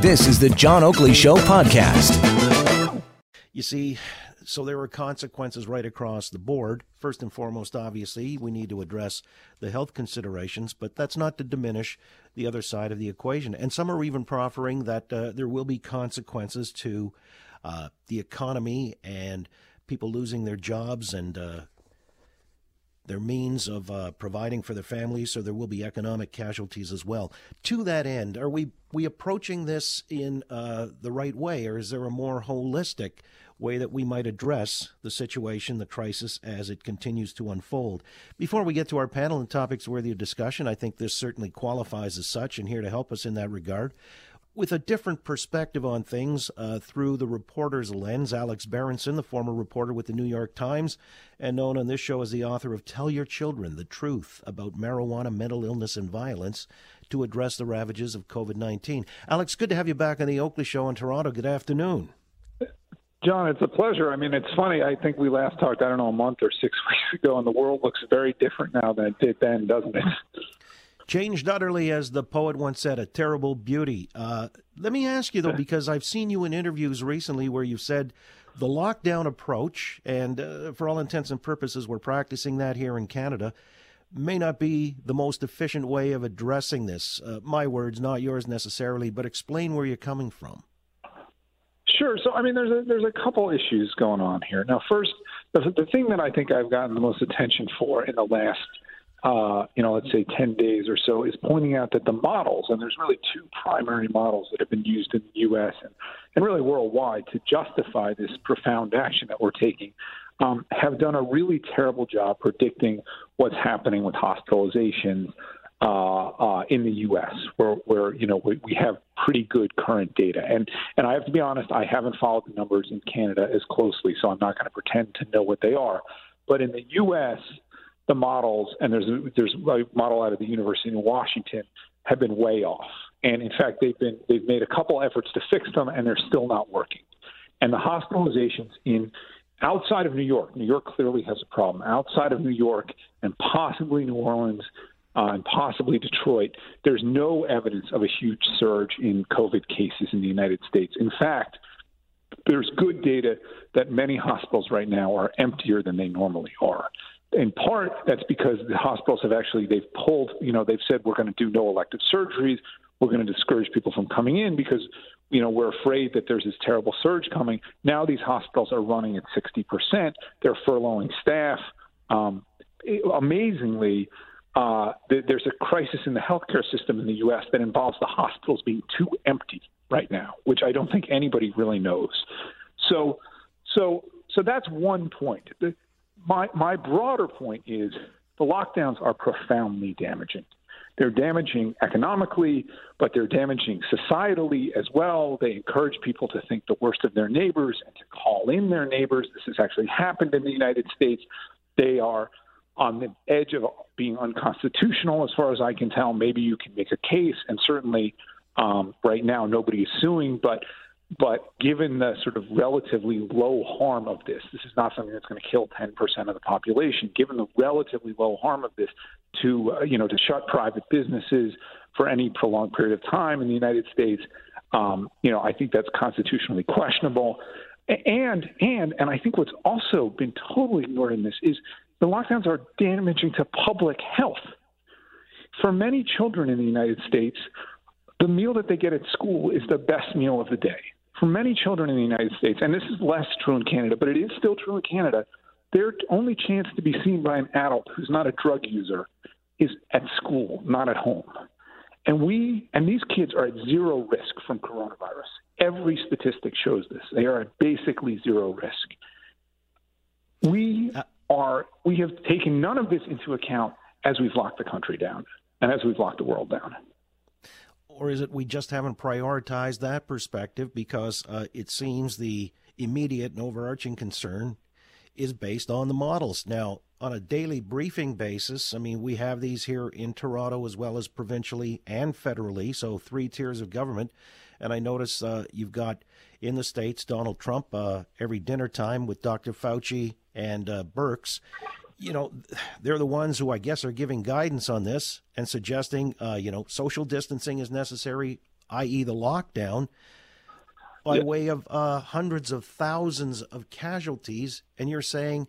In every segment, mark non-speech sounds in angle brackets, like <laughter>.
This is the John Oakley Show podcast. You see, so there are consequences right across the board. First and foremost, obviously, we need to address the health considerations, but that's not to diminish the other side of the equation. And some are even proffering that uh, there will be consequences to uh, the economy and people losing their jobs and uh, their means of uh, providing for their families, so there will be economic casualties as well. To that end, are we we approaching this in uh, the right way, or is there a more holistic way that we might address the situation, the crisis, as it continues to unfold? Before we get to our panel and topics worthy of discussion, I think this certainly qualifies as such, and here to help us in that regard with a different perspective on things uh, through the reporter's lens. Alex Berenson, the former reporter with the New York Times, and known on this show as the author of Tell Your Children the Truth About Marijuana, Mental Illness, and Violence to address the ravages of COVID 19. Alex, good to have you back on the Oakley Show in Toronto. Good afternoon. John, it's a pleasure. I mean, it's funny. I think we last talked, I don't know, a month or six <laughs> weeks ago, and the world looks very different now than it did then, doesn't it? Changed utterly, as the poet once said, a terrible beauty. Uh, let me ask you, though, because I've seen you in interviews recently where you've said the lockdown approach, and uh, for all intents and purposes, we're practicing that here in Canada, may not be the most efficient way of addressing this. Uh, my words, not yours necessarily, but explain where you're coming from. Sure. So, I mean, there's a, there's a couple issues going on here. Now, first, the, the thing that I think I've gotten the most attention for in the last uh, you know, let's say 10 days or so, is pointing out that the models, and there's really two primary models that have been used in the U.S. and, and really worldwide to justify this profound action that we're taking, um, have done a really terrible job predicting what's happening with hospitalizations uh, uh, in the U.S., where, where you know we, we have pretty good current data. And and I have to be honest, I haven't followed the numbers in Canada as closely, so I'm not going to pretend to know what they are. But in the U.S., the models, and there's there's a model out of the University of Washington, have been way off. And in fact, they've been they've made a couple efforts to fix them, and they're still not working. And the hospitalizations in outside of New York, New York clearly has a problem. Outside of New York and possibly New Orleans uh, and possibly Detroit, there's no evidence of a huge surge in COVID cases in the United States. In fact, there's good data that many hospitals right now are emptier than they normally are in part that's because the hospitals have actually they've pulled you know they've said we're going to do no elective surgeries we're going to discourage people from coming in because you know we're afraid that there's this terrible surge coming now these hospitals are running at 60% they're furloughing staff um, amazingly uh, there's a crisis in the healthcare system in the U.S. that involves the hospitals being too empty right now, which I don't think anybody really knows. So, so, so that's one point. The, my my broader point is the lockdowns are profoundly damaging. They're damaging economically, but they're damaging societally as well. They encourage people to think the worst of their neighbors and to call in their neighbors. This has actually happened in the United States. They are on the edge of being unconstitutional, as far as I can tell. Maybe you can make a case, and certainly um, right now nobody is suing, but but given the sort of relatively low harm of this, this is not something that's going to kill 10% of the population. Given the relatively low harm of this, to uh, you know to shut private businesses for any prolonged period of time in the United States, um, you know I think that's constitutionally questionable. And and and I think what's also been totally ignored in this is the lockdowns are damaging to public health. For many children in the United States, the meal that they get at school is the best meal of the day for many children in the United States, and this is less true in Canada, but it is still true in Canada, their only chance to be seen by an adult who's not a drug user is at school, not at home. And we and these kids are at zero risk from coronavirus. Every statistic shows this. They are at basically zero risk. We uh, are we have taken none of this into account as we've locked the country down and as we've locked the world down or is it we just haven't prioritized that perspective because uh, it seems the immediate and overarching concern is based on the models. Now, on a daily briefing basis, I mean, we have these here in Toronto as well as provincially and federally, so three tiers of government. And I notice uh, you've got in the States Donald Trump uh, every dinner time with Dr. Fauci and uh, Birx you know, <sighs> they're the ones who I guess are giving guidance on this and suggesting, uh, you know, social distancing is necessary. i.e., the lockdown, by yeah. way of uh, hundreds of thousands of casualties. And you're saying,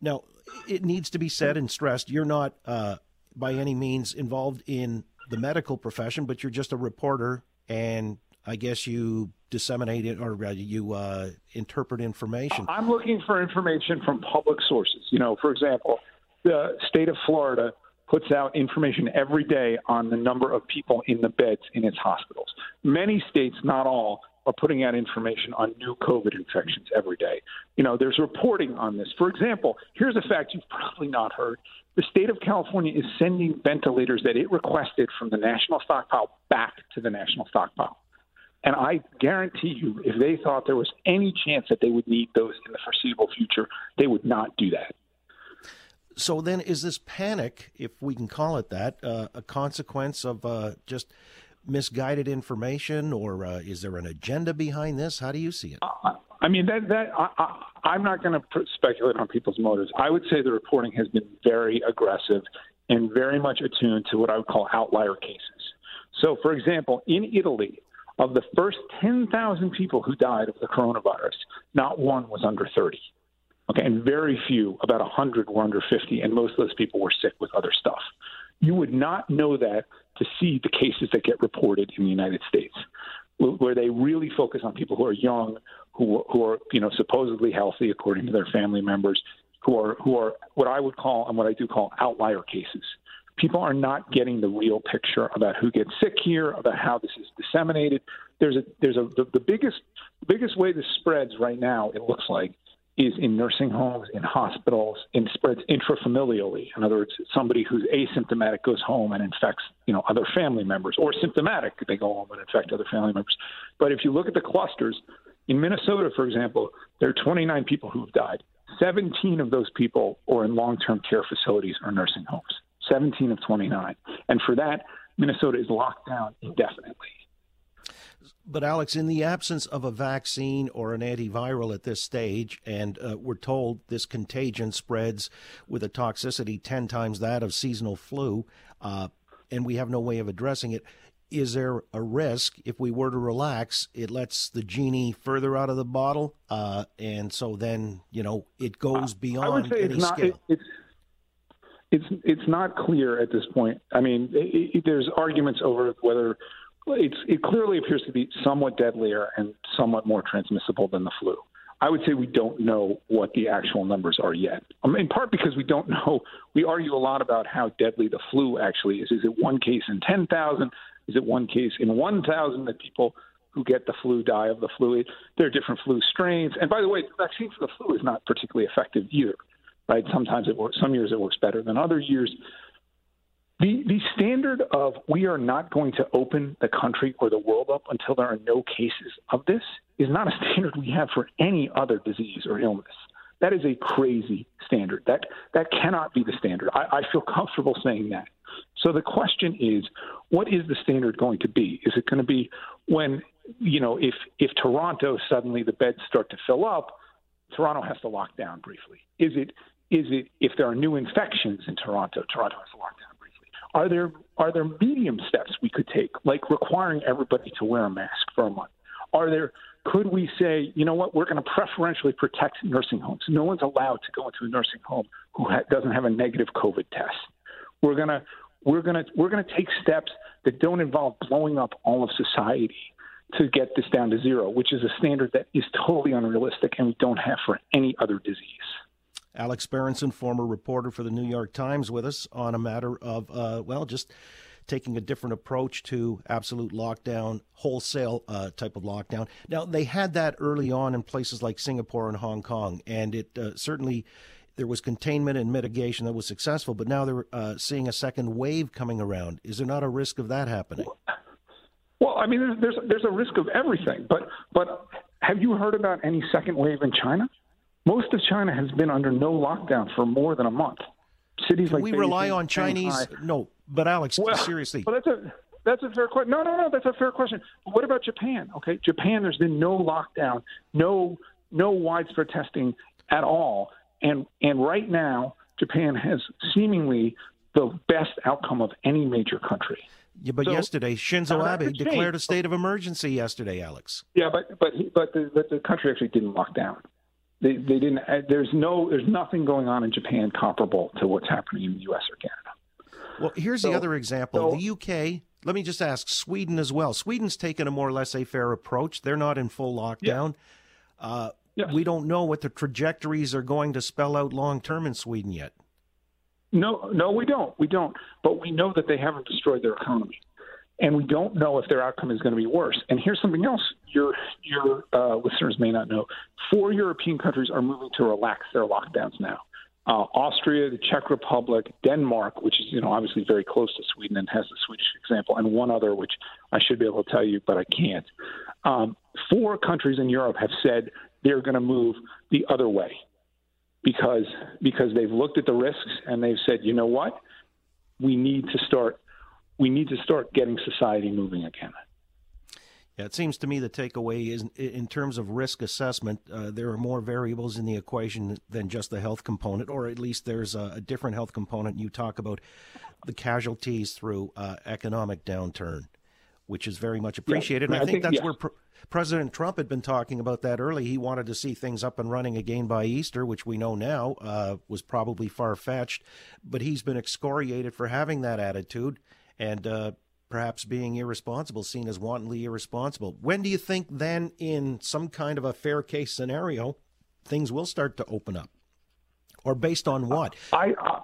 now, it needs to be said and stressed, you're not uh, by any means involved in the medical profession, but you're just a reporter, and I guess you disseminate it or uh, you uh, interpret information. I'm looking for information from public sources. You know, for example, the state of Florida puts out information every day on the number of people in the beds in its hospitals. Many states, not all, are putting out information on new COVID infections every day. You know, there's reporting on this. For example, here's a fact you've probably not heard. The state of California is sending ventilators that it requested from the national stockpile back to the national stockpile. And I guarantee you, if they thought there was any chance that they would need those in the foreseeable future, they would not do that. So then, is this panic, if we can call it that, uh, a consequence of uh, just misguided information, or uh, is there an agenda behind this? How do you see it? Uh, I mean, that that I, am not going to speculate on people's motives. I would say the reporting has been very aggressive and very much attuned to what I would call outlier cases. So, for example, in Italy, of the first 10,000 people who died of the coronavirus, not one was under 30. Okay, and very few, about 100 were under 50, and most of those people were sick with other stuff. You would not know that to see the cases that get reported in the United States, where they really focus on people who are young, who who are you know supposedly healthy according to their family members, who are who are what I would call and what I do call outlier cases. People are not getting the real picture about who gets sick here, about how this is disseminated. There's a there's a the, the biggest biggest way this spreads right now. It looks like is in nursing homes, in hospitals, and spreads intrafamilially. In other words, somebody who's asymptomatic goes home and infects, you know, other family members, or symptomatic, they go home and infect other family members. But if you look at the clusters, in Minnesota, for example, there are 29 people who have died. 17 of those people are in long-term care facilities or nursing homes. 17 of 29. And for that, Minnesota is locked down indefinitely. But, Alex, in the absence of a vaccine or an antiviral at this stage, and uh, we're told this contagion spreads with a toxicity 10 times that of seasonal flu, uh, and we have no way of addressing it, is there a risk if we were to relax, it lets the genie further out of the bottle? Uh, and so then, you know, it goes beyond I would say any it's not, it, it's, it's, it's not clear at this point. I mean, it, it, there's arguments over whether it's, it clearly appears to be somewhat deadlier and somewhat more transmissible than the flu. I would say we don't know what the actual numbers are yet. Um, in part because we don't know. We argue a lot about how deadly the flu actually is. Is it one case in 10,000? Is it one case in 1,000 that people who get the flu die of the flu? There are different flu strains. And by the way, the vaccine for the flu is not particularly effective either. Right? Sometimes it works. Some years it works better than other years. The, the standard of we are not going to open the country or the world up until there are no cases of this is not a <laughs> standard we have for any other disease or illness. That is a crazy standard. That that cannot be the standard. I, I feel comfortable saying that. So the question is, what is the standard going to be? Is it going to be when you know if if Toronto suddenly the beds start to fill up, Toronto has to lock down briefly? Is it is it if there are new infections in Toronto, Toronto has to lock down? Are there are there medium steps we could take, like requiring everybody to wear a mask for a month? Are there could we say, you know what, we're going to preferentially protect nursing homes? No one's allowed to go into a nursing home who ha- doesn't have a negative COVID test. We're going to we're going to we're going to take steps that don't involve blowing up all of society to get this down to zero, which is a standard that is totally unrealistic and we don't have for any other disease. Alex Berenson, former reporter for the New York Times, with us on a matter of, uh, well, just taking a different approach to absolute lockdown, wholesale uh, type of lockdown. Now, they had that early on in places like Singapore and Hong Kong, and it uh, certainly there was containment and mitigation that was successful, but now they're uh, seeing a second wave coming around. Is there not a risk of that happening? Well, I mean, there's there's a risk of everything, but but have you heard about any second wave in China? Most of China has been under no lockdown for more than a month. Cities Can like we Beijing, rely on Chinese? Shanghai, no, but Alex, well, seriously. Well, that's a that's a fair question. No, no, no, that's a fair question. But what about Japan? Okay, Japan, there's been no lockdown, no no widespread testing at all, and and right now Japan has seemingly the best outcome of any major country. Yeah, but So- yesterday Shinzo Now, Abe declared a state of emergency yesterday, Alex. Yeah, but but he- but the, but the country actually didn't lock down. They they didn't. uh, There's no there's nothing going on in Japan comparable to what's happening in the U.S. or Canada. Well, here's the other example. so- the UK, let me just ask Sweden as well. Sweden's taken a more laissez faire approach. They're not in full lockdown. Uh, Yes. We don't know what the trajectories are going to spell out long term in Sweden yet. No, no, we don't. We don't. But we know that they haven't destroyed their economy, and we don't know if their outcome is going to be worse. And here's something else: your your uh, listeners may not know. Four European countries are moving to relax their lockdowns now. Uh, Austria, the Czech Republic, Denmark, which is you know obviously very close to Sweden and has the Swedish example, and one other which I should be able to tell you, but I can't. Um, four countries in Europe have said they're going to move the other way because because they've looked at the risks and they've said, you know what, we need to start we need to start getting society moving again. Yeah, it seems to me the takeaway is in terms of risk assessment, uh, there are more variables in the equation than just the health component, or at least there's a, a different health component. You talk about the casualties through uh, economic downturn, which is very much appreciated. and I, I think, think- that's yes. where Pr- President Trump had been talking about that early. He wanted to see things up and running again by Easter, which we know now uh, was probably far fetched. But he's been excoriated for having that attitude and uh, perhaps being irresponsible, seen as wantonly irresponsible. When do you think then, in some kind of a fair case scenario, things will start to open up? Or based on what? I, I,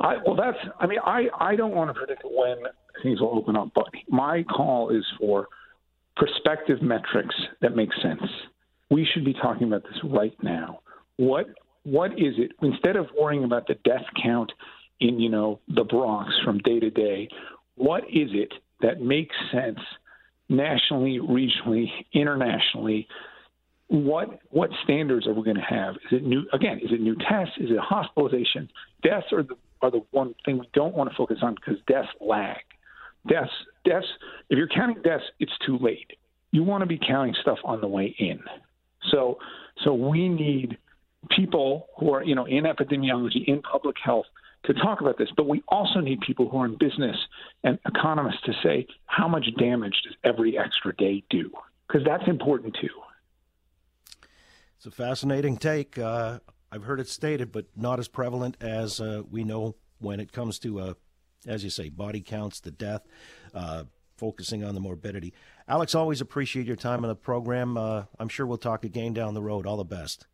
I well, that's. I mean, I, I don't want to predict when things will open up, but my call is for prospective metrics that make sense. We should be talking about this right now. What what is it? Instead of worrying about the death count in you know the Bronx from day to day, what is it that makes sense nationally, regionally, internationally? what what standards are we going to have? Is it new again? Is it new tests? Is it hospitalization? Deaths are the are the one thing we don't want to focus on because deaths lag. Deaths deaths. If you're counting deaths, it's too late. You want to be counting stuff on the way in. So so we need people who are you know in epidemiology, in public health to talk about this, but we also need people who are in business and economists to say how much damage does every extra day do? Because that's important too. It's a fascinating take. Uh, I've heard it stated, but not as prevalent as uh, we know when it comes to, uh, as you say, body counts, the death, uh, focusing on the morbidity. Alex, always appreciate your time on the program. Uh, I'm sure we'll talk again down the road. All the best.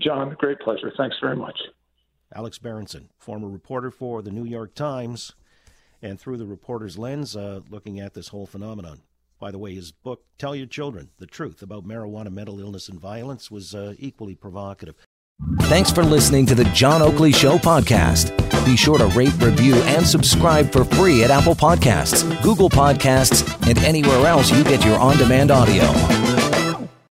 John, great pleasure. Thanks very much. Alex Berenson, former reporter for the New York Times, and through the reporter's lens, uh, looking at this whole phenomenon. By the way, his book, Tell Your Children the Truth About Marijuana, Mental Illness, and Violence, was uh, equally provocative. Thanks for listening to the John Oakley Show podcast. Be sure to rate, review, and subscribe for free at Apple Podcasts, Google Podcasts, and anywhere else you get your on demand audio.